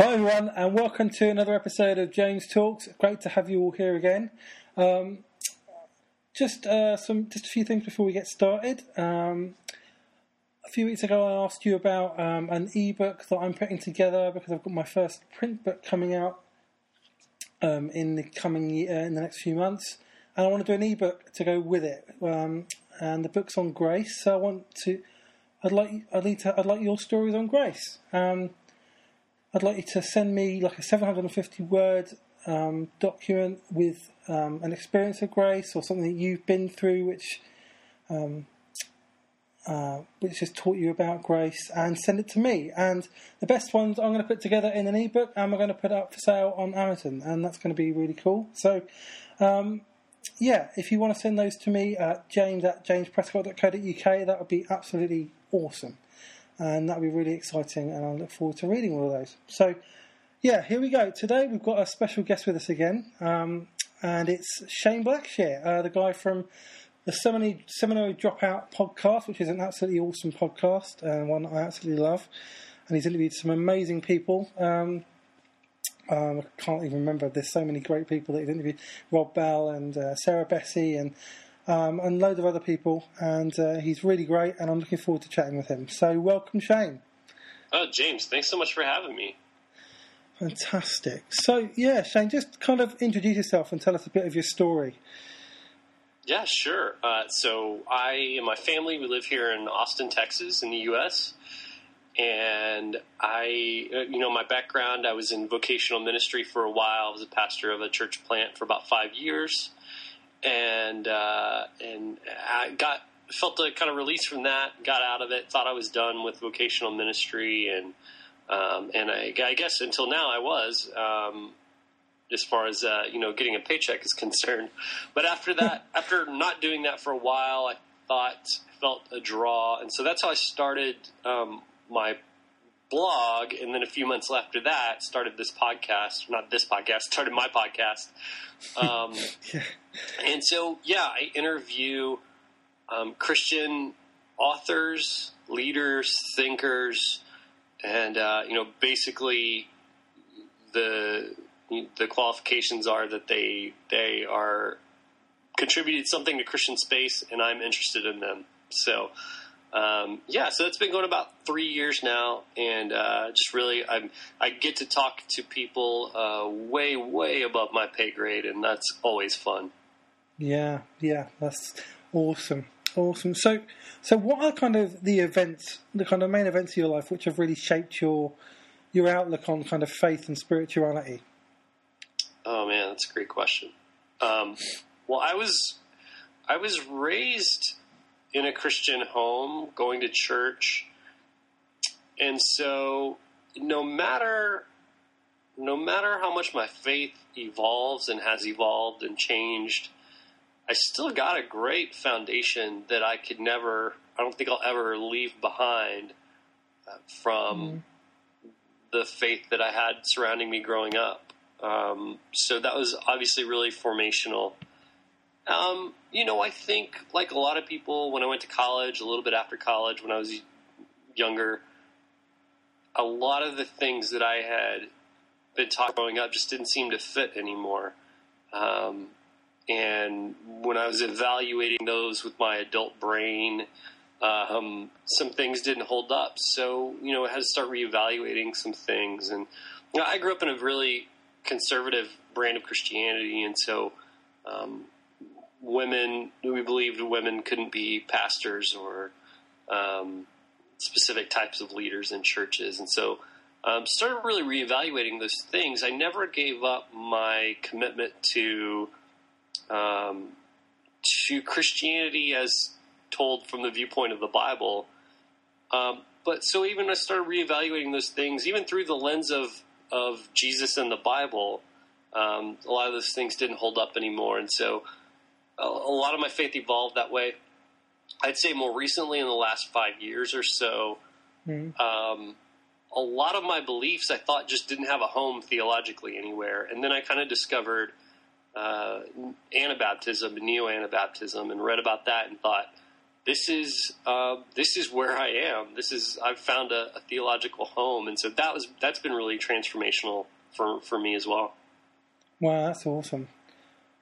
Hi everyone, and welcome to another episode of James Talks. Great to have you all here again. Um, just uh, some, just a few things before we get started. Um, a few weeks ago, I asked you about um, an ebook that I'm putting together because I've got my first print book coming out um, in the coming year, in the next few months, and I want to do an ebook to go with it. Um, and the book's on grace, so I want to. I'd like I'd like, to, I'd like your stories on grace. Um, I'd like you to send me like a 750 word um, document with um, an experience of grace or something that you've been through, which um, uh, which has taught you about grace, and send it to me. And the best ones I'm going to put together in an ebook, and we're going to put up for sale on Amazon, and that's going to be really cool. So. Um, yeah, if you want to send those to me at james at jamesprescott.co.uk, that would be absolutely awesome and that'll be really exciting. And I look forward to reading all of those. So, yeah, here we go. Today we've got a special guest with us again, um, and it's Shane Blackshear, uh, the guy from the Seminary, Seminary Dropout podcast, which is an absolutely awesome podcast and one I absolutely love. And he's interviewed some amazing people. Um, um, I can't even remember. There's so many great people that he's interviewed. Rob Bell and uh, Sarah Bessey and um, and loads of other people. And uh, he's really great, and I'm looking forward to chatting with him. So, welcome, Shane. Oh, James, thanks so much for having me. Fantastic. So, yeah, Shane, just kind of introduce yourself and tell us a bit of your story. Yeah, sure. Uh, so, I and my family, we live here in Austin, Texas, in the U.S. And I, uh, you know, my background, I was in vocational ministry for a while. I was a pastor of a church plant for about five years and uh, and I got felt a kind of release from that. Got out of it. Thought I was done with vocational ministry, and um, and I, I, guess until now I was. Um, as far as uh, you know, getting a paycheck is concerned, but after that, after not doing that for a while, I thought felt a draw, and so that's how I started um, my blog, and then a few months after that, started this podcast. Not this podcast, started my podcast. Um, yeah. And so, yeah, I interview um, Christian authors, leaders, thinkers, and uh, you know, basically the the qualifications are that they they are contributed something to Christian space, and I'm interested in them. So um, yeah, so it's been going about three years now, and uh, just really, I'm I get to talk to people uh, way, way above my pay grade, and that's always fun. Yeah, yeah, that's awesome, awesome. So, so what are kind of the events, the kind of main events of your life, which have really shaped your your outlook on kind of faith and spirituality? Oh man, that's a great question. Um, well, I was I was raised in a Christian home, going to church. And so no matter no matter how much my faith evolves and has evolved and changed, I still got a great foundation that I could never I don't think I'll ever leave behind uh, from mm. the faith that I had surrounding me growing up. Um, so that was obviously really formational. Um, you know, I think like a lot of people, when I went to college, a little bit after college, when I was younger, a lot of the things that I had been taught growing up just didn't seem to fit anymore. Um, and when I was evaluating those with my adult brain, um, some things didn't hold up. So, you know, I had to start reevaluating some things. And you know, I grew up in a really conservative brand of Christianity. And so, um, women, we believed women couldn't be pastors or um, specific types of leaders in churches. And so um, started really reevaluating those things. I never gave up my commitment to um, to Christianity as told from the viewpoint of the Bible. Um, but so even I started reevaluating those things, even through the lens of of Jesus and the Bible, um, a lot of those things didn't hold up anymore. And so a, a lot of my faith evolved that way. I'd say more recently, in the last five years or so, mm-hmm. um, a lot of my beliefs I thought just didn't have a home theologically anywhere. And then I kind of discovered uh, Anabaptism and Neo Anabaptism and read about that and thought, this is uh, this is where I am. This is I've found a, a, theological home, and so that was that's been really transformational for for me as well. Wow, that's awesome.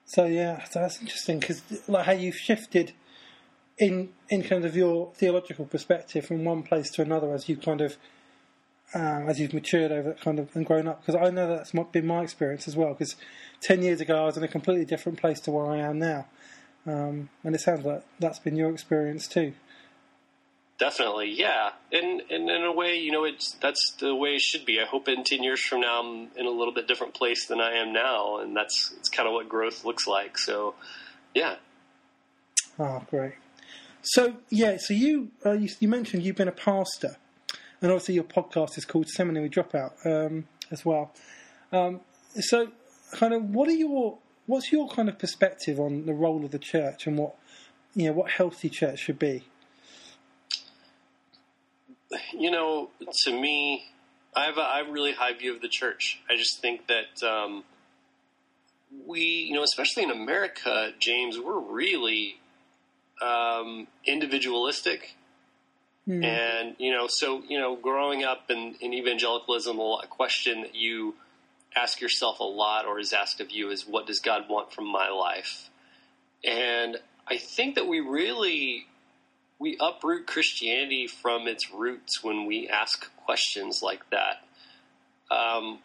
So yeah, so that's interesting because like how you've shifted in in kind of your theological perspective from one place to another as you kind of uh, as you've matured over kind of and grown up. Because I know that's been my experience as well. Because ten years ago I was in a completely different place to where I am now, um, and it sounds like that's been your experience too. Definitely, yeah, and and in a way, you know, it's that's the way it should be. I hope in ten years from now, I'm in a little bit different place than I am now, and that's it's kind of what growth looks like. So, yeah. Oh, great. So yeah, so you uh, you, you, mentioned you've been a pastor, and obviously your podcast is called Seminary Dropout um, as well. Um, so, kind of, what are your what's your kind of perspective on the role of the church and what you know what healthy church should be? You know, to me, I have a, I have a really high view of the church. I just think that um, we, you know, especially in America, James, we're really um, individualistic. Mm. And, you know, so, you know, growing up in, in evangelicalism, a question that you ask yourself a lot or is asked of you is, what does God want from my life? And I think that we really we uproot Christianity from its roots when we ask questions like that. Um,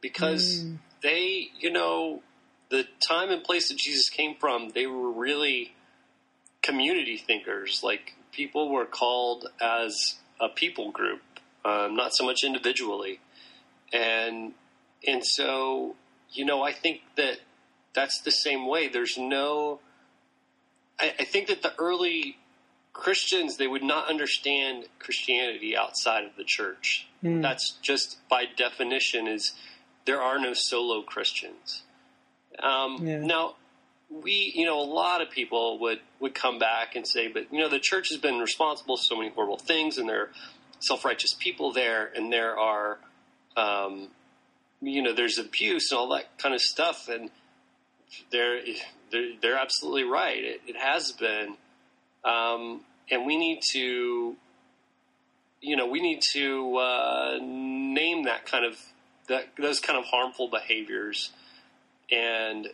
because mm. they, you know, the time and place that Jesus came from, they were really community thinkers. Like people were called as a people group, um, not so much individually. And and so, you know, I think that that's the same way. There's no. I, I think that the early Christians, they would not understand Christianity outside of the church. Mm. That's just by definition is there are no solo Christians. Um, yeah. Now, we, you know, a lot of people would, would come back and say, but, you know, the church has been responsible for so many horrible things and there are self-righteous people there and there are, um, you know, there's abuse and all that kind of stuff. And they're, they're, they're absolutely right. It, it has been. Um, and we need to, you know, we need to uh, name that kind of that those kind of harmful behaviors, and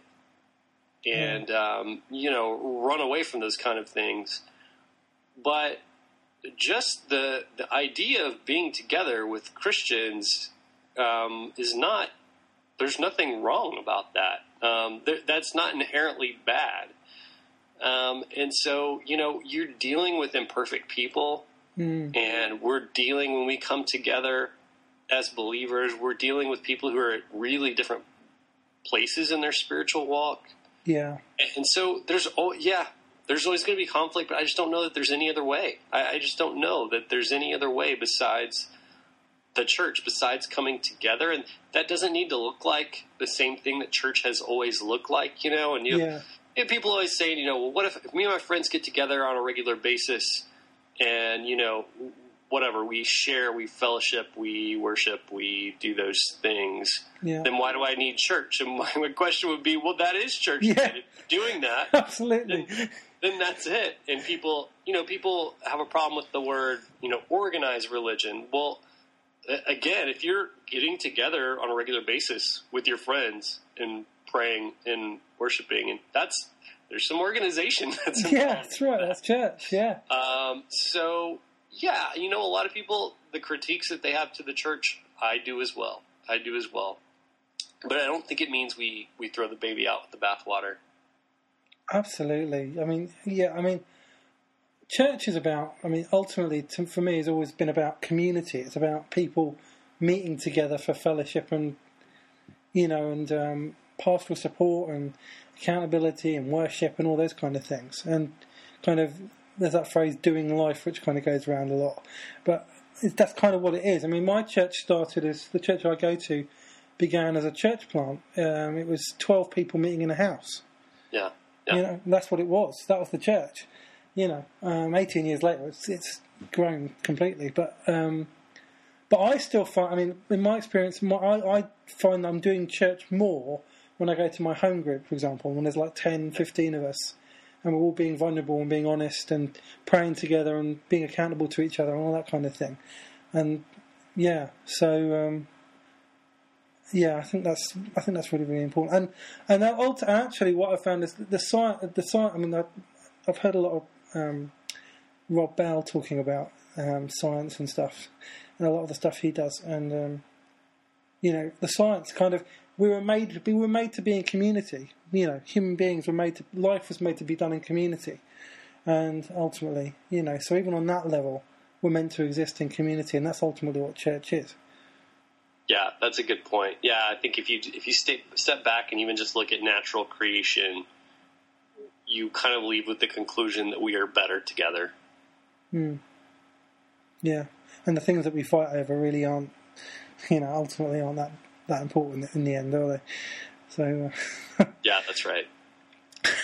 and mm. um, you know, run away from those kind of things. But just the the idea of being together with Christians um, is not. There's nothing wrong about that. Um, th- that's not inherently bad. Um, and so, you know, you're dealing with imperfect people, mm. and we're dealing when we come together as believers, we're dealing with people who are at really different places in their spiritual walk. Yeah. And so there's, oh, yeah, there's always going to be conflict, but I just don't know that there's any other way. I, I just don't know that there's any other way besides the church, besides coming together. And that doesn't need to look like the same thing that church has always looked like, you know, and you, yeah and people always saying, you know, well, what if, if me and my friends get together on a regular basis and, you know, whatever, we share, we fellowship, we worship, we do those things, yeah. then why do I need church? And my, my question would be, well, that is church. Yeah. Doing that. Absolutely. Then, then that's it. And people, you know, people have a problem with the word, you know, organized religion. Well, again, if you're getting together on a regular basis with your friends and praying and worshiping, and that's there's some organization that's yeah, that's right. That's church. Yeah. Um, so yeah, you know, a lot of people the critiques that they have to the church, I do as well. I do as well. But I don't think it means we we throw the baby out with the bathwater. Absolutely. I mean, yeah. I mean, church is about. I mean, ultimately, to, for me, has always been about community. It's about people meeting together for fellowship and you know, and um, pastoral support and accountability and worship and all those kind of things. And kind of there's that phrase "doing life," which kind of goes around a lot. But that's kind of what it is. I mean, my church started as the church I go to began as a church plant. Um, it was twelve people meeting in a house. Yeah, yeah. You know, that's what it was. That was the church. You know, um, eighteen years later, it's, it's grown completely. But um, but I still find, I mean, in my experience, my, I, I find I'm doing church more when I go to my home group, for example, when there's like 10, 15 of us and we're all being vulnerable and being honest and praying together and being accountable to each other and all that kind of thing. And yeah, so um, yeah, I think that's I think that's really really important. And and actually, what I found is the science. The science. I mean, I've heard a lot of um, Rob Bell talking about um, science and stuff, and a lot of the stuff he does. And um, you know, the science kind of we were made we were made to be in community. You know, human beings were made to life was made to be done in community, and ultimately, you know, so even on that level, we're meant to exist in community, and that's ultimately what church is. Yeah, that's a good point. Yeah, I think if you if you step step back and even just look at natural creation, you kind of leave with the conclusion that we are better together. Hmm. Yeah, and the things that we fight over really aren't, you know, ultimately aren't that that important in the end, are they? So. Uh, yeah, that's right.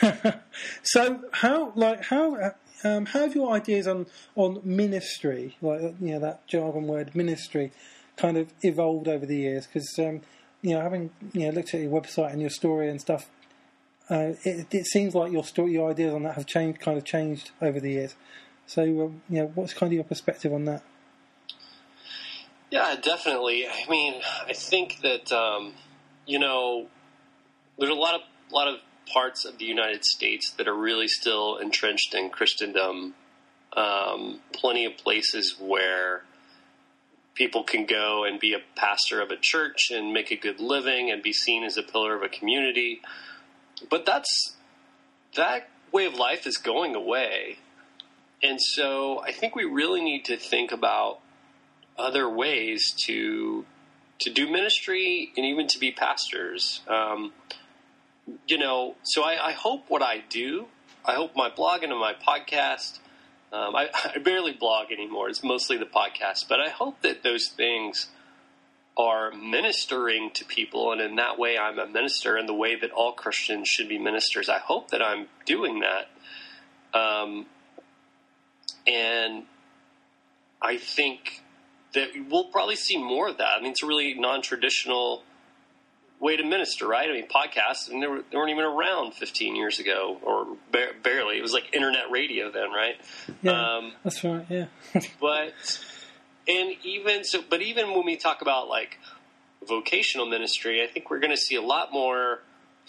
so how like how um, how have your ideas on on ministry like you know that jargon word ministry kind of evolved over the years because um, you know having you know looked at your website and your story and stuff uh, it, it, seems like your story, your ideas on that have changed, kind of changed over the years. So, um, you know, what's kind of your perspective on that? Yeah, definitely. I mean, I think that um, you know, there's a lot of lot of parts of the United States that are really still entrenched in Christendom. Um, plenty of places where people can go and be a pastor of a church and make a good living and be seen as a pillar of a community but that's that way of life is going away. And so I think we really need to think about other ways to to do ministry and even to be pastors. Um, you know, so I, I, hope what I do, I hope my blog and my podcast. Um, I, I barely blog anymore; it's mostly the podcast. But I hope that those things are ministering to people, and in that way, I'm a minister in the way that all Christians should be ministers. I hope that I'm doing that. Um, and I think that we'll probably see more of that. I mean, it's a really non traditional way to minister, right? I mean, podcasts, and they, were, they weren't even around 15 years ago, or ba- barely. It was like internet radio then, right? Yeah, um, that's right, yeah. but and even so, but even when we talk about like vocational ministry, I think we're going to see a lot more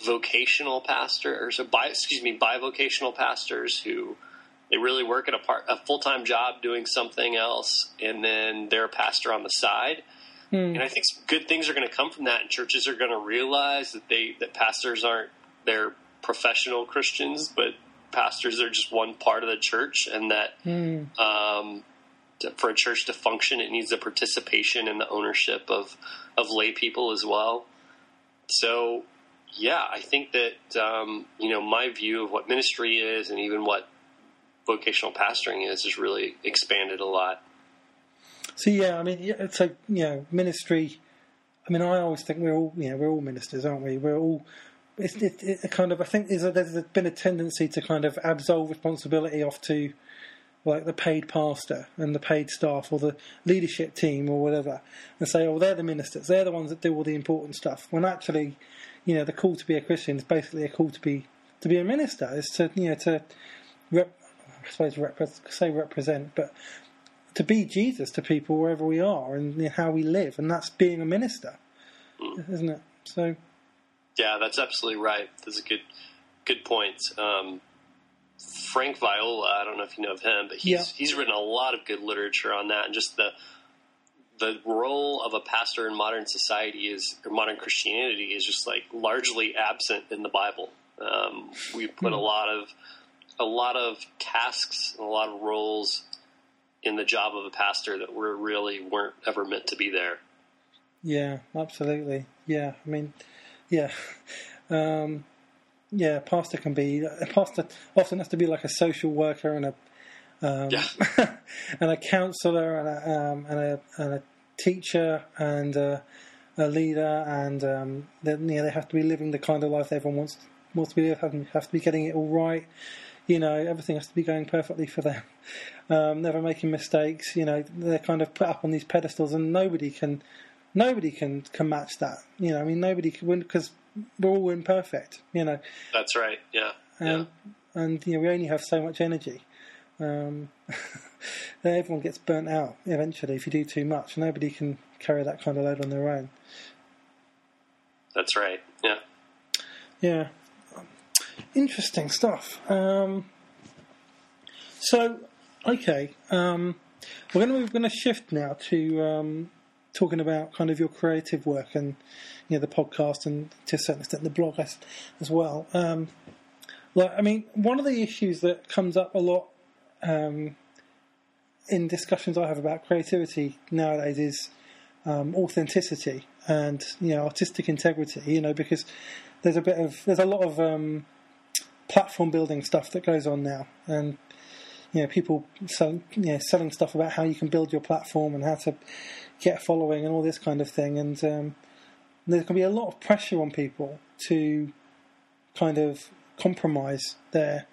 vocational pastors, or bi, excuse me, bivocational pastors who they really work at a part a full time job doing something else, and then they're a pastor on the side. Hmm. And I think good things are going to come from that, and churches are going to realize that they that pastors aren't they're professional Christians, but pastors are just one part of the church, and that hmm. um, to, for a church to function, it needs the participation and the ownership of of lay people as well. So, yeah, I think that um, you know my view of what ministry is, and even what vocational pastoring is, has really expanded a lot. So yeah, I mean, it's like you know, ministry. I mean, I always think we're all you know we're all ministers, aren't we? We're all. It's it, it kind of I think there's, a, there's been a tendency to kind of absolve responsibility off to like the paid pastor and the paid staff or the leadership team or whatever, and say, oh, they're the ministers, they're the ones that do all the important stuff. When actually, you know, the call to be a Christian is basically a call to be to be a minister. Is to you know to rep, I suppose rep, say represent, but to be Jesus to people wherever we are and how we live, and that's being a minister, mm. isn't it? So. Yeah, that's absolutely right. That's a good good point. Um, Frank Viola. I don't know if you know of him, but he's yeah. he's written a lot of good literature on that, and just the the role of a pastor in modern society is or modern Christianity is just like largely absent in the Bible. Um, we put a hmm. lot of a lot of tasks and a lot of roles in the job of a pastor that were really weren't ever meant to be there. Yeah, absolutely. Yeah, I mean, yeah. Um, yeah, pastor can be a pastor often has to be like a social worker and a um, yeah. and a counselor and a, um, and a and a teacher and a, a leader and um, they, you know, they have to be living the kind of life everyone wants wants to be have, have to be getting it all right. You know, everything has to be going perfectly for them. Um, never making mistakes. You know, they're kind of put up on these pedestals, and nobody can nobody can can match that. You know, I mean, nobody can because we're all imperfect, you know. That's right. Yeah. And and you know we only have so much energy. Um, everyone gets burnt out eventually if you do too much. Nobody can carry that kind of load on their own. That's right. Yeah. Yeah. Interesting stuff. Um, so, okay, um, we're going to we're going to shift now to um, talking about kind of your creative work and you know the podcast and to a certain extent the blog as, as well. Um, like, I mean, one of the issues that comes up a lot um, in discussions I have about creativity nowadays is um, authenticity and you know artistic integrity. You know, because there's a bit of there's a lot of um, platform building stuff that goes on now, and you know people selling you know, selling stuff about how you can build your platform and how to get a following and all this kind of thing, and um, there can be a lot of pressure on people to kind of compromise their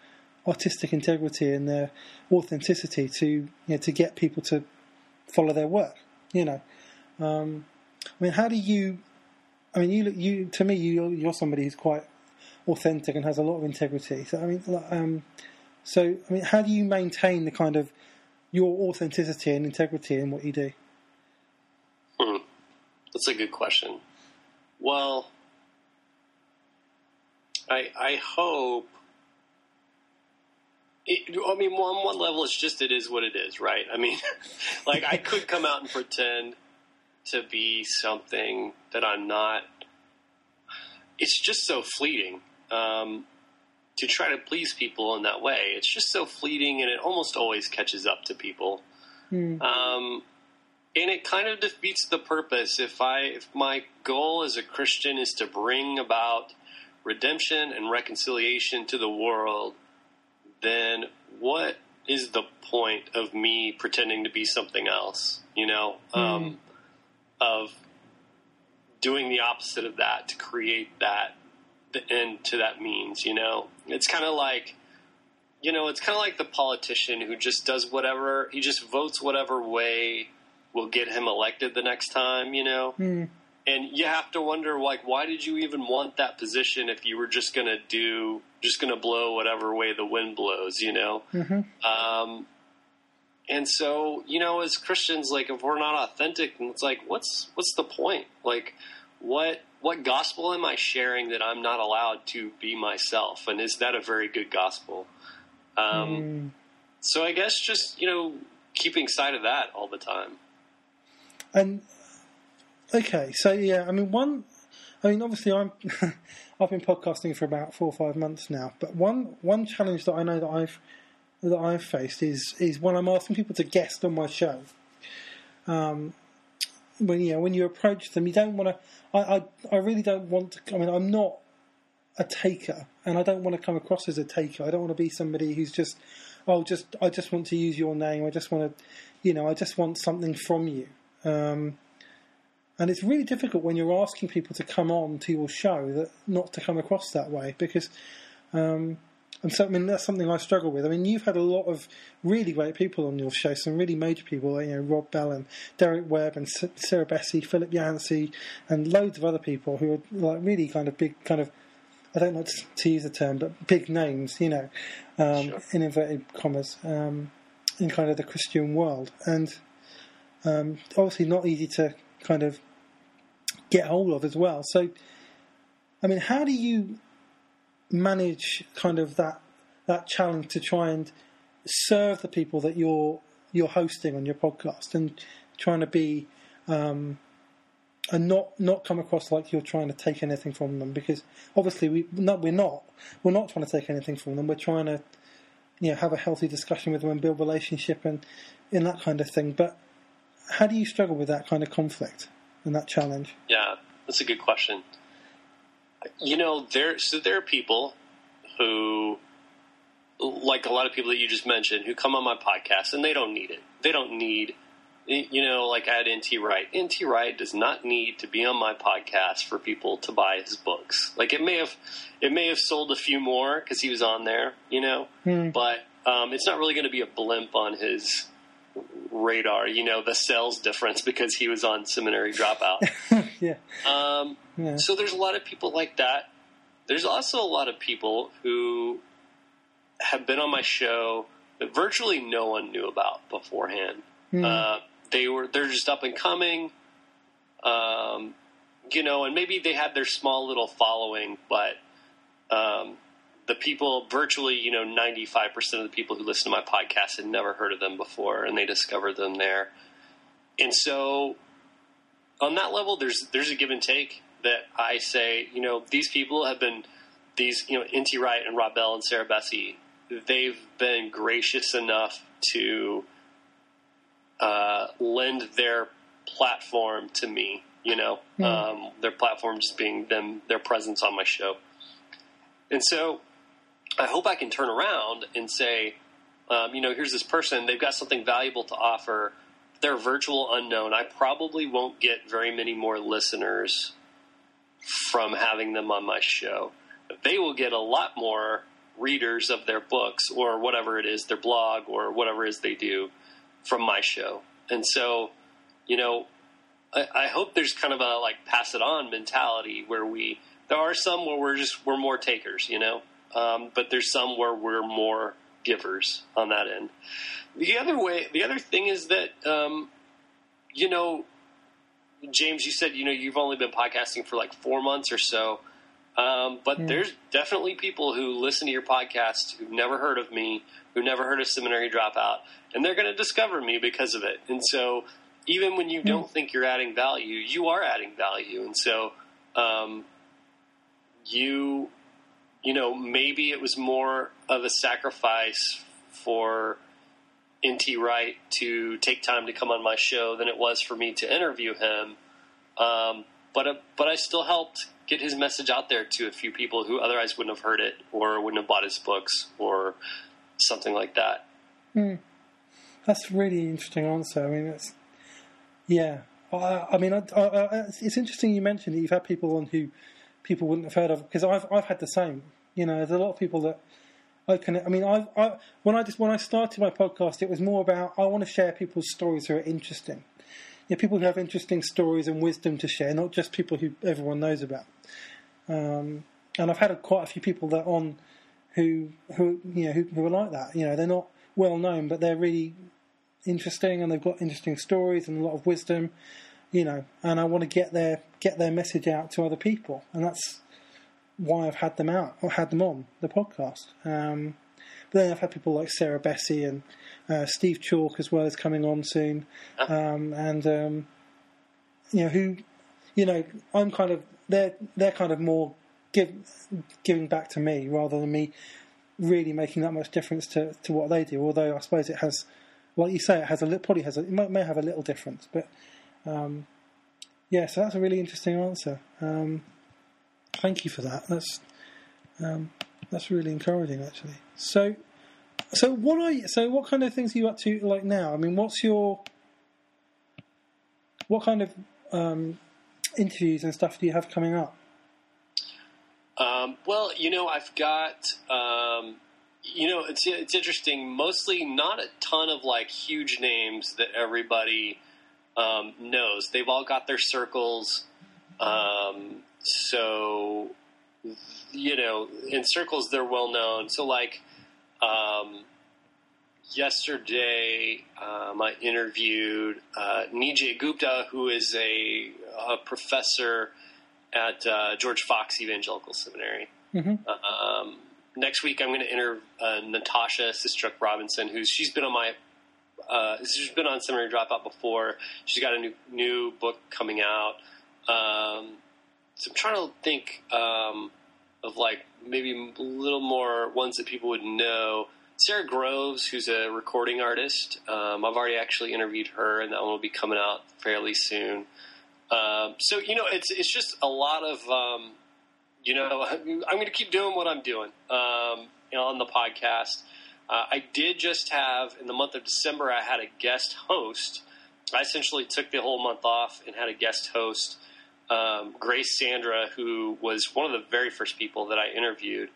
artistic integrity and their authenticity to you know, to get people to follow their work. You know, um, I mean, how do you? I mean, you you to me you you're somebody who's quite authentic and has a lot of integrity. So I mean, um, so I mean, how do you maintain the kind of your authenticity and integrity in what you do? Hmm. That's a good question. Well, I I hope. It, I mean, on one level, it's just it is what it is, right? I mean, like I could come out and pretend to be something that I'm not. It's just so fleeting um, to try to please people in that way. It's just so fleeting, and it almost always catches up to people. Hmm. Um, and it kind of defeats the purpose. If I, if my goal as a Christian is to bring about redemption and reconciliation to the world, then what is the point of me pretending to be something else? You know, um, of doing the opposite of that to create that the end to that means. You know, it's kind of like. You know, it's kind of like the politician who just does whatever, he just votes whatever way will get him elected the next time, you know? Hmm. And you have to wonder, like, why did you even want that position if you were just going to do, just going to blow whatever way the wind blows, you know? hmm Um, and so, you know, as Christians, like, if we're not authentic, it's like, what's what's the point? Like, what what gospel am I sharing that I'm not allowed to be myself? And is that a very good gospel? Um, Hmm. So I guess just you know keeping sight of that all the time. And okay, so yeah, I mean, one, I mean, obviously, I'm, I've been podcasting for about four or five months now. But one, one challenge that I know that I've that I've faced is is when I'm asking people to guest on my show. Um, when you know when you approach them, you don't want to. I, I I really don't want to. I mean, I'm not a taker, and I don't want to come across as a taker. I don't want to be somebody who's just, oh, just I just want to use your name. I just want to, you know, I just want something from you. Um, and it's really difficult when you're asking people to come on to your show that not to come across that way because. Um, and so, I mean, that's something I struggle with. I mean, you've had a lot of really great people on your show, some really major people, you know, Rob Bell and Derek Webb and Sarah Bessey, Philip Yancey, and loads of other people who are like really kind of big, kind of, I don't like to- to use the term, but big names, you know, um, Sure. in inverted commas, um, in kind of the Christian world. And um, obviously not easy to kind of get hold of as well. So, I mean, how do you manage kind of that that challenge to try and serve the people that you're you're hosting on your podcast and trying to be um, and not not come across like you're trying to take anything from them because obviously we no, we're not. We're not trying to take anything from them. We're trying to you know have a healthy discussion with them and build relationship and in that kind of thing. But how do you struggle with that kind of conflict and that challenge? Yeah, that's a good question. You know, there so there are people who like a lot of people that you just mentioned who come on my podcast and they don't need it. They don't need you know, like I had NT Wright. NT Wright does not need to be on my podcast for people to buy his books. Like it may have, it may have sold a few more because he was on there, you know, Hmm. but um, it's not really going to be a blimp on his radar. You know, the sales difference because he was on Seminary Dropout. yeah Um, yeah so there's a lot of people like that. There's also a lot of people who have been on my show that virtually no one knew about beforehand. Hmm. Uh, they were they're just up and coming, um, you know, and maybe they had their small little following, but um, the people virtually, you know, ninety five percent of the people who listen to my podcast had never heard of them before, and they discovered them there. And so, on that level, there's there's a give and take that I say, you know, these people have been these, you know, N.T. Wright and Rob Bell and Sarah Bessey. They've been gracious enough to uh, lend their platform to me. You know, Hmm. um, their platform just being them, their presence on my show. And so, I hope I can turn around and say, um, you know, here's this person. They've got something valuable to offer. They're virtual unknown. I probably won't get very many more listeners from having them on my show. They will get a lot more readers of their books or whatever it is, their blog or whatever it is they do from my show. And so, you know, I, I hope there's kind of a like pass it on mentality where we there are some where we're just we're more takers, you know, um, but there's some where we're more givers on that end. The other way, the other thing is that um, you know, James, you said you know you've only been podcasting for like four months or so. Um, but Yeah. there's definitely people who listen to your podcast who've never heard of me, who never heard of Seminary Dropout, and they're going to discover me because of it. And so, even when you don't think you're adding value, you are adding value. And so, um, you, you know, maybe it was more of a sacrifice for N.T. Wright to take time to come on my show than it was for me to interview him. Um, but uh, but I still helped get his message out there to a few people who otherwise wouldn't have heard it or wouldn't have bought his books or something like that. That's a really interesting answer. I mean, it's yeah. I, I mean, I, I, it's interesting you mentioned that you've had people on who people wouldn't have heard of because I've I've had the same. You know, there's a lot of people that I can. I mean, I, I when I just when I started my podcast, it was more about I want to share people's stories who are interesting. You know, people who have interesting stories and wisdom to share, not just people who everyone knows about. Um, and I've had a, quite a few people that on who who you know who, who are like that. You know, they're not well known, but they're really interesting and they've got interesting stories and a lot of wisdom. You know, and I want to get their get their message out to other people, and that's why I've had them out or had them on the podcast. Um, but then I've had people like Sarah Bessey and uh, Steve Chalke as well as coming on soon, um, and um, you know who, you know, I'm kind of they're they're kind of more give, giving back to me rather than me really making that much difference to, to what they do. Although I suppose it has, like you say, it has a li- probably has a, it may, may have a little difference, but um, yeah. So that's a really interesting answer. Um, thank you for that. That's um, that's really encouraging, actually. So, so what are you, so what kind of things are you up to like now? I mean, what's your what kind of um, interviews and stuff do you have coming up? Um, well, you know, I've got, um, you know, it's it's interesting. Mostly, not a ton of like huge names that everybody um, knows. They've all got their circles. Um, so, you know, in circles they're well known. So, like, um, yesterday um, I interviewed uh, Nijay Gupta, who is a, a professor at uh, George Fox Evangelical Seminary. hmm Um, next week, I'm going to interview uh, Natasha Sistrunk Robinson, who's she's been on my uh, she's been on Seminary Dropout before. She's got a new new book coming out. Um, so I'm trying to think um, of like maybe a little more ones that people would know. Sara Groves, who's a recording artist, um, I've already actually interviewed her, and that one will be coming out fairly soon. Um, so you know, it's it's just a lot of um, you know, I'm going to keep doing what I'm doing um, you know, on the podcast. Uh, I did just have in the month of December. I had a guest host. I essentially took the whole month off and had a guest host, um, Grace Sandra, who was one of the very first people that I interviewed.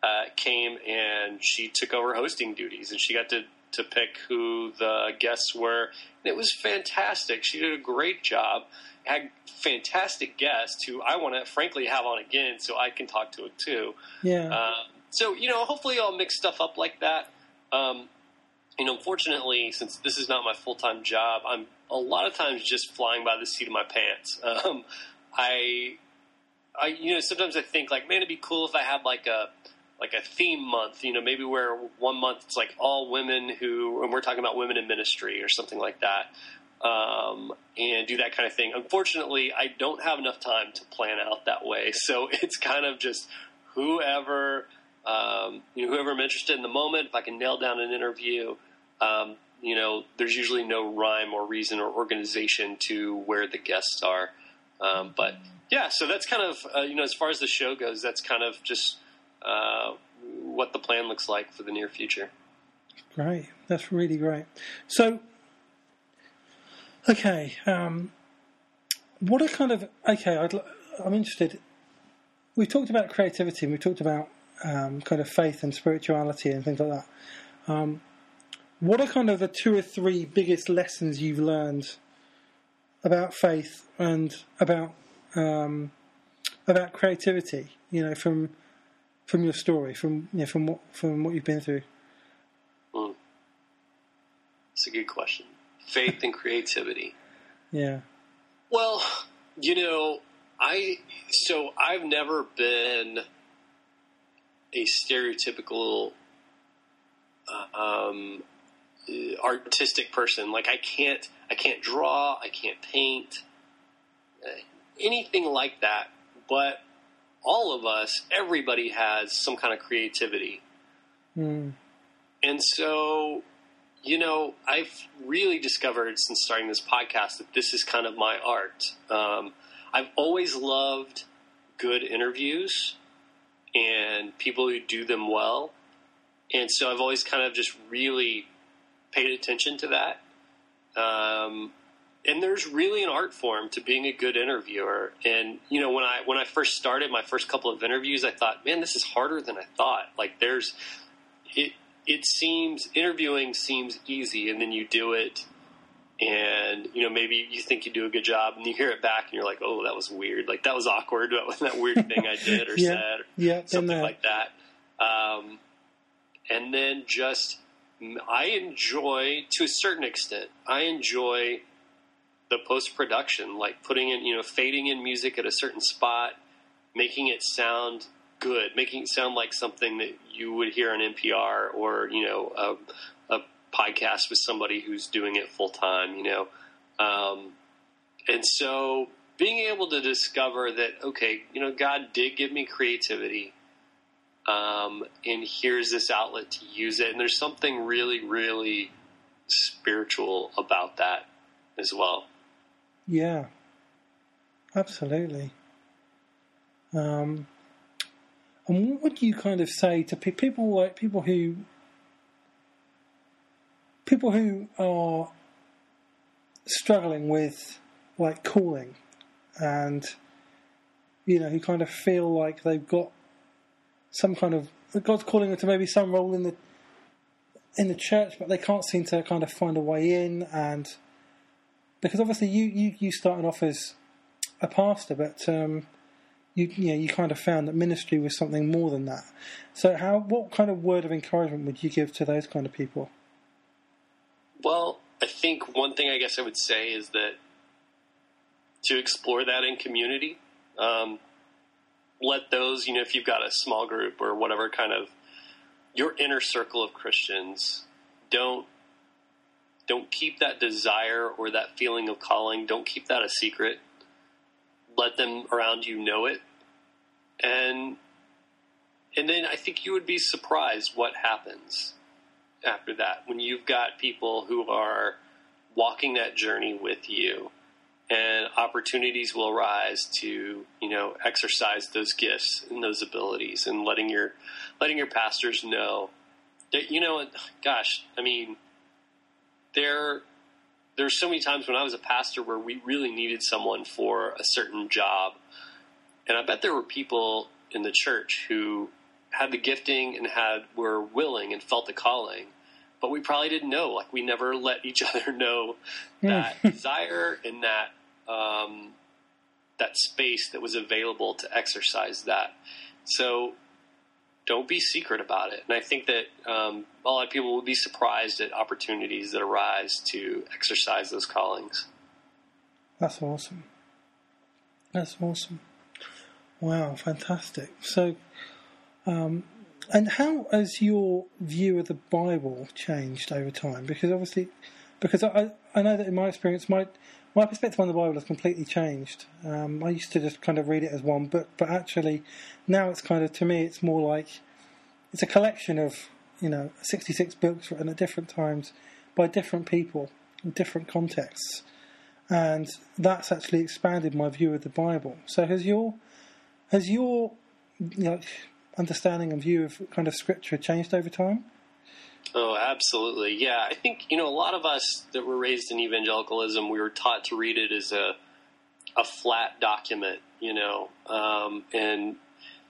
Uh, came and she took over hosting duties, and she got to to pick who the guests were. And it was fantastic. She did a great job. Had fantastic guests who I want to frankly have on again, so I can talk to it too. Yeah. Um, so you know, hopefully, I'll mix stuff up like that. Um, you know, unfortunately, since this is not my full time job, I'm a lot of times just flying by the seat of my pants. Um, I, I, you know, sometimes I think like, man, it'd be cool if I had like a like a theme month, you know, maybe where one month it's like all women who, and we're talking about women in ministry or something like that, um, and do that kind of thing. Unfortunately, I don't have enough time to plan out that way, so it's kind of just whoever, um, you know, whoever I'm interested in the moment. If I can nail down an interview, um, you know, there's usually no rhyme or reason or organization to where the guests are, um, but yeah, so that's kind of, uh, you know, as far as the show goes, that's kind of just uh, what the plan looks like for the near future. Great, that's really great. So, okay, um, what are kind of okay? i am interested. We've talked about creativity, and we've talked about um, kind of faith and spirituality and things like that. Um, what are kind of the two or three biggest lessons you've learned about faith and about um, about creativity? You know, from from your story, from you know, from what from what you've been through? Mm. It's a good question. Faith and creativity. Yeah. Well, you know, I so I've never been a stereotypical um, artistic person. Like I can't, I can't draw, I can't paint, uh, anything like that. But all of us, everybody has some kind of creativity. Mm. And so, you know, I've really discovered since starting this podcast that this is kind of my art. Um, I've always loved good interviews and people who do them well. And so I've always kind of just really paid attention to that. Um, and there's really an art form to being a good interviewer. And you know, when I when I first started my first couple of interviews, I thought, man, this is harder than I thought. Like there's it it seems interviewing seems easy, and then you do it, and you know maybe you think you do a good job, and you hear it back, and you're like, oh, that was weird. Like that was awkward. That was that weird thing I did or yeah, said, or yeah, something like that. Um, and then just I enjoy to a certain extent. I enjoy the post production, like putting in, you know, fading in music at a certain spot, making it sound good, making it sound like something that you would hear on NPR or, you know, a, a podcast with somebody who's doing it full time, you know. Um, and so being able to discover that, okay, you know, God did give me creativity. Um, and here's this outlet to use it. And there's something really, really spiritual about that as well. Yeah, absolutely. Um, and what would you kind of say to people like people who people who are struggling with like calling and you know who kind of feel like they've got some kind of God's calling them to maybe some role in the in the church, but they can't seem to kind of find a way in and because obviously you, you, you started off as a pastor, but um, you you know you kind of found that ministry was something more than that. So how what kind of word of encouragement would you give to those kind of people? Well, I think one thing I guess I would say is that to explore that in community, um, let those you know if you've got a small group or whatever kind of your inner circle of Christians don't don't keep that desire or that feeling of calling, don't keep that a secret. Let them around you know it. And and then I think you would be surprised what happens after that when you've got people who are walking that journey with you and opportunities will arise to you know exercise those gifts and those abilities and letting your letting your pastors know that you know gosh i mean there there's so many times when I was a pastor where we really needed someone for a certain job. And I bet there were people in the church who had the gifting and had were willing and felt the calling, but we probably didn't know. Like we never let each other know hmm. that desire and that um, that space that was available to exercise that. So don't be secret about it. And I think that um, a lot of people will be surprised at opportunities that arise to exercise those callings. That's awesome. That's awesome. Wow, fantastic. So, um, and how has your view of the Bible changed over time? Because obviously, because I, I know that in my experience, my my perspective on the Bible has completely changed. Um, I used to just kind of read it as one book, but actually now it's kind of to me it's more like it's a collection of you know 66 books written at different times by different people in different contexts, and that's actually expanded my view of the Bible. So has your has your you know, understanding and view of kind of scripture changed over time? Oh, absolutely. Yeah, I think you know a lot of us that were raised in evangelicalism, we were taught to read it as a a flat document, you know, um, and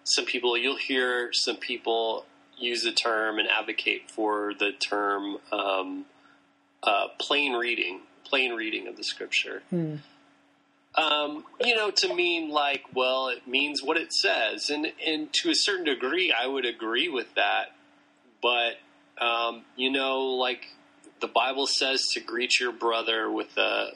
some people you'll hear some people use the term and advocate for the term um, uh, plain reading, plain reading of the scripture. Hmm. Um, you know, to mean like, well, it means what it says, and and to a certain degree, I would agree with that. But um, you know, like the Bible says to greet your brother with a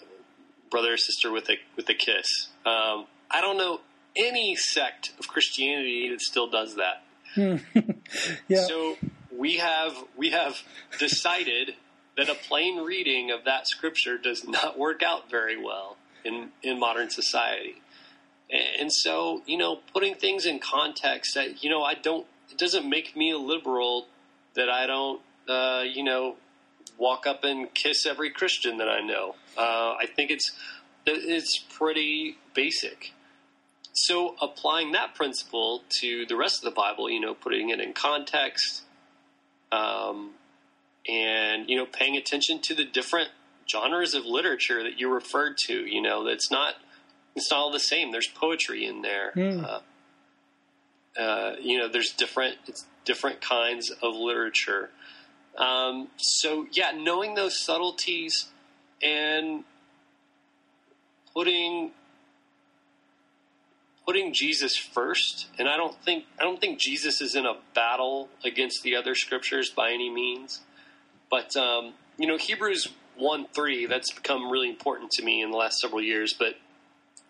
brother or sister with a with a kiss. Um, I don't know any sect of Christianity that still does that. yeah. So we have we have decided that a plain reading of that scripture does not work out very well in in modern society. And so, you know, putting things in context that you know, I don't. It doesn't make me a liberal that I don't, uh, you know, walk up and kiss every Christian that I know. Uh, I think it's it's pretty basic. So applying that principle to the rest of the Bible, you know, putting it in context, um, and you know, paying attention to the different genres of literature that you referred to. You know, it's not it's not all the same. There's poetry in there. Mm. Uh, uh, you know, there's different different kinds of literature. Um, so yeah, knowing those subtleties and putting putting Jesus first, and I don't think I don't think Jesus is in a battle against the other scriptures by any means. But um, you know, Hebrews one three that's become really important to me in the last several years. But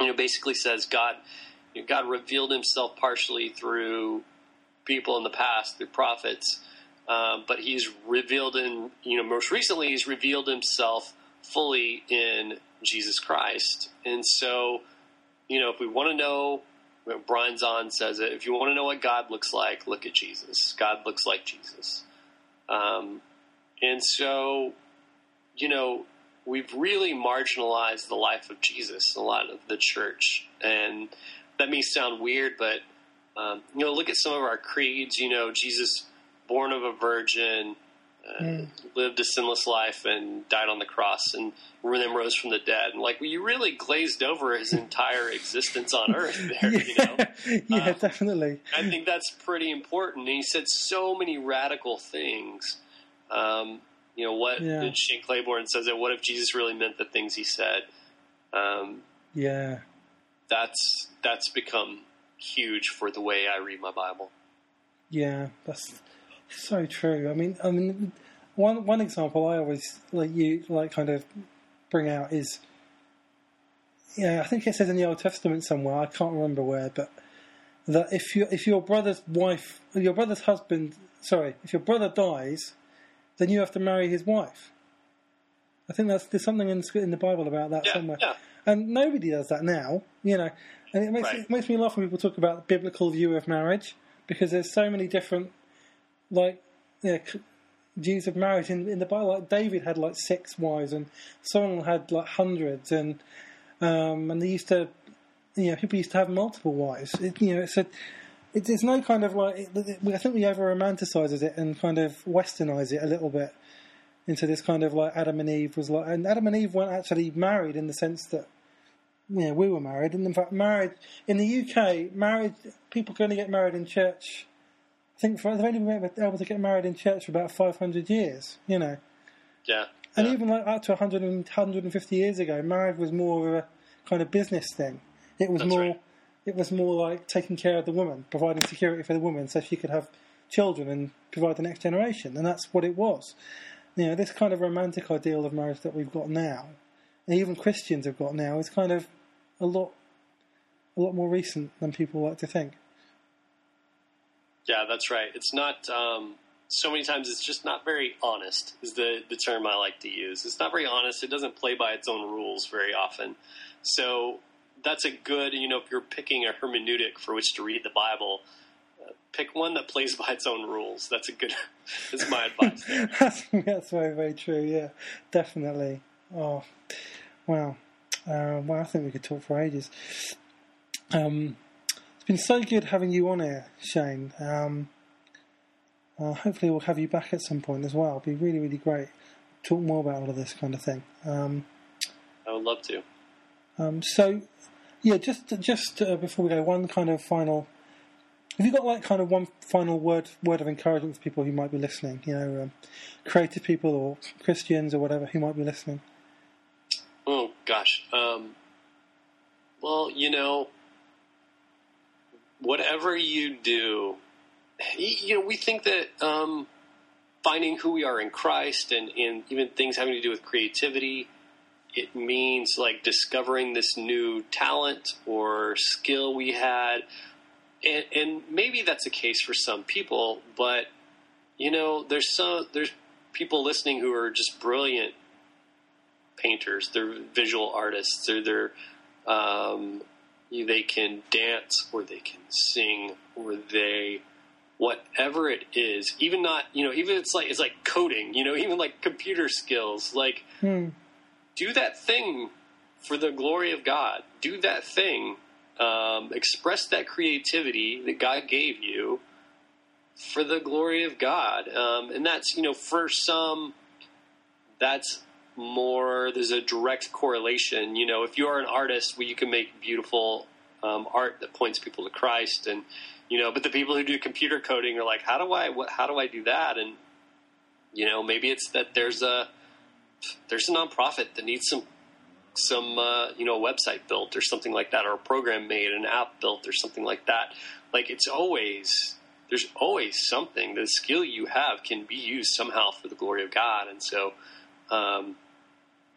you know, basically says God God revealed Himself partially through people in the past, through prophets, um, but He's revealed in you know most recently He's revealed Himself fully in Jesus Christ, and so you know, if we want to know, you know, Brian Zahnd says it, if you want to know what God looks like, look at Jesus. God looks like Jesus. Um, and so, you know, we've really marginalized the life of Jesus, a lot of the church. And that may sound weird, but, um, you know, look at some of our creeds, you know, Jesus born of a virgin, uh, Mm. lived a sinless life and died on the cross and then rose from the dead. And like, well, you really glazed over his entire existence on earth there, you know? yeah, Uh, definitely. I think that's pretty important. And he said so many radical things. Um, you know, what Yeah. Shane Claiborne says that what if Jesus really meant the things he said? Um, Yeah, that's that's become huge for the way I read my Bible. yeah, that's so true. I mean, I mean, one one example I always like you like kind of bring out is, yeah, I think it says in the Old Testament somewhere. I can't remember where, but that if you if your brother's wife, your brother's husband, sorry, if your brother dies, then you have to marry his wife. I think that's there's something in the, in the Bible about that Yeah, somewhere. yeah. And nobody does that now, you know. And it makes Right. it makes me laugh when people talk about the biblical view of marriage because there's so many different, like, yeah, c- views of marriage in, in the Bible. Like David had like six wives, and Solomon had like hundreds, and um, and they used to, you know, people used to have multiple wives. It, you know, it's a, it, it's no kind of like. It, it, I think we over romanticizes it and kind of westernize it a little bit into this kind of like Adam and Eve was like, and Adam and Eve weren't actually married in the sense that you know, we were married, and in fact, marriage in the UK, marriage people can only get married in church. I think for, they've only been able to get married in church for about five hundred years, you know, Yeah. and yeah. even like up to 100 and, 150 years ago, marriage was more of a kind of business thing. It was That's more, right. it was more like taking care of the woman, providing security for the woman, so she could have children and provide the next generation, and that's what it was. You know, this kind of romantic ideal of marriage that we've got now, and even Christians have got now, is kind of a lot, a lot more recent than people like to think. Yeah, that's right. It's not. Um, so many times it's just not very honest. Is the the term I like to use. It's not very honest. It doesn't play by its own rules very often. So that's a good. You know, if you're picking a hermeneutic for which to read the Bible, uh, pick one that plays by its own rules. That's a good. that's my advice. There. that's, that's very very true. Yeah, definitely. Oh, wow. Uh, well, I think we could talk for ages. Um, it's been so good having you on here, Shane. Um, uh, hopefully, we'll have you back at some point as well. It'd be really, really great. Talk more about all of this kind of thing. Um, I would love to. Um, so, yeah, just just uh, before we go, one kind of final. Have you got like kind of one final word word of encouragement for people who might be listening? You know, um, creative people or Christians or whatever who might be listening. Oh gosh. Um, well, you know, whatever you do, you know, we think that um, finding who we are in Christ and, and even things having to do with creativity, it means like discovering this new talent or skill we had. And, and maybe that's the case for some people, but you know, there's some there's people listening who are just brilliant painters. They're visual artists. They're they're um, they can dance or they can sing or they whatever it is even not you know even it's like it's like coding you know even like computer skills like hmm. do that thing for the glory of god do that thing um, express that creativity that god gave you for the glory of god um, and that's you know for some that's more there's a direct correlation. You know if you are an artist well, you can make beautiful um, art that points people to christ. And you know but the people who do computer coding are like how do i what, how do i do that? And you know maybe it's that there's a there's a nonprofit that needs some some uh, you know website built or something like that or a program made an app built or something like that. Like it's always there's always something the skill you have can be used somehow for the glory of god. And so um,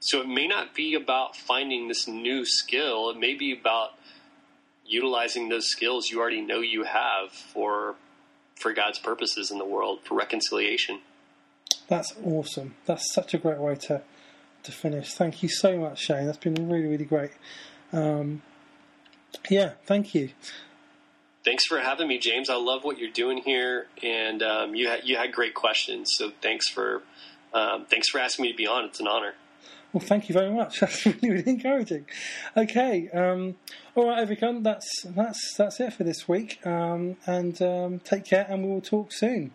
so it may not be about finding this new skill. It may be about utilizing those skills you already know you have for for God's purposes in the world for reconciliation. That's awesome. That's such a great way to to finish. Thank you so much, Shane. That's been really really great. Um, yeah, thank you. Thanks for having me, James. I love what you're doing here, and um, you had you had great questions. So thanks for um, thanks for asking me to be on. It's an honor. Well, thank you very much. That's really, really encouraging. Okay, um, all right, everyone. That's that's that's it for this week. Um, and um, take care, and we will talk soon.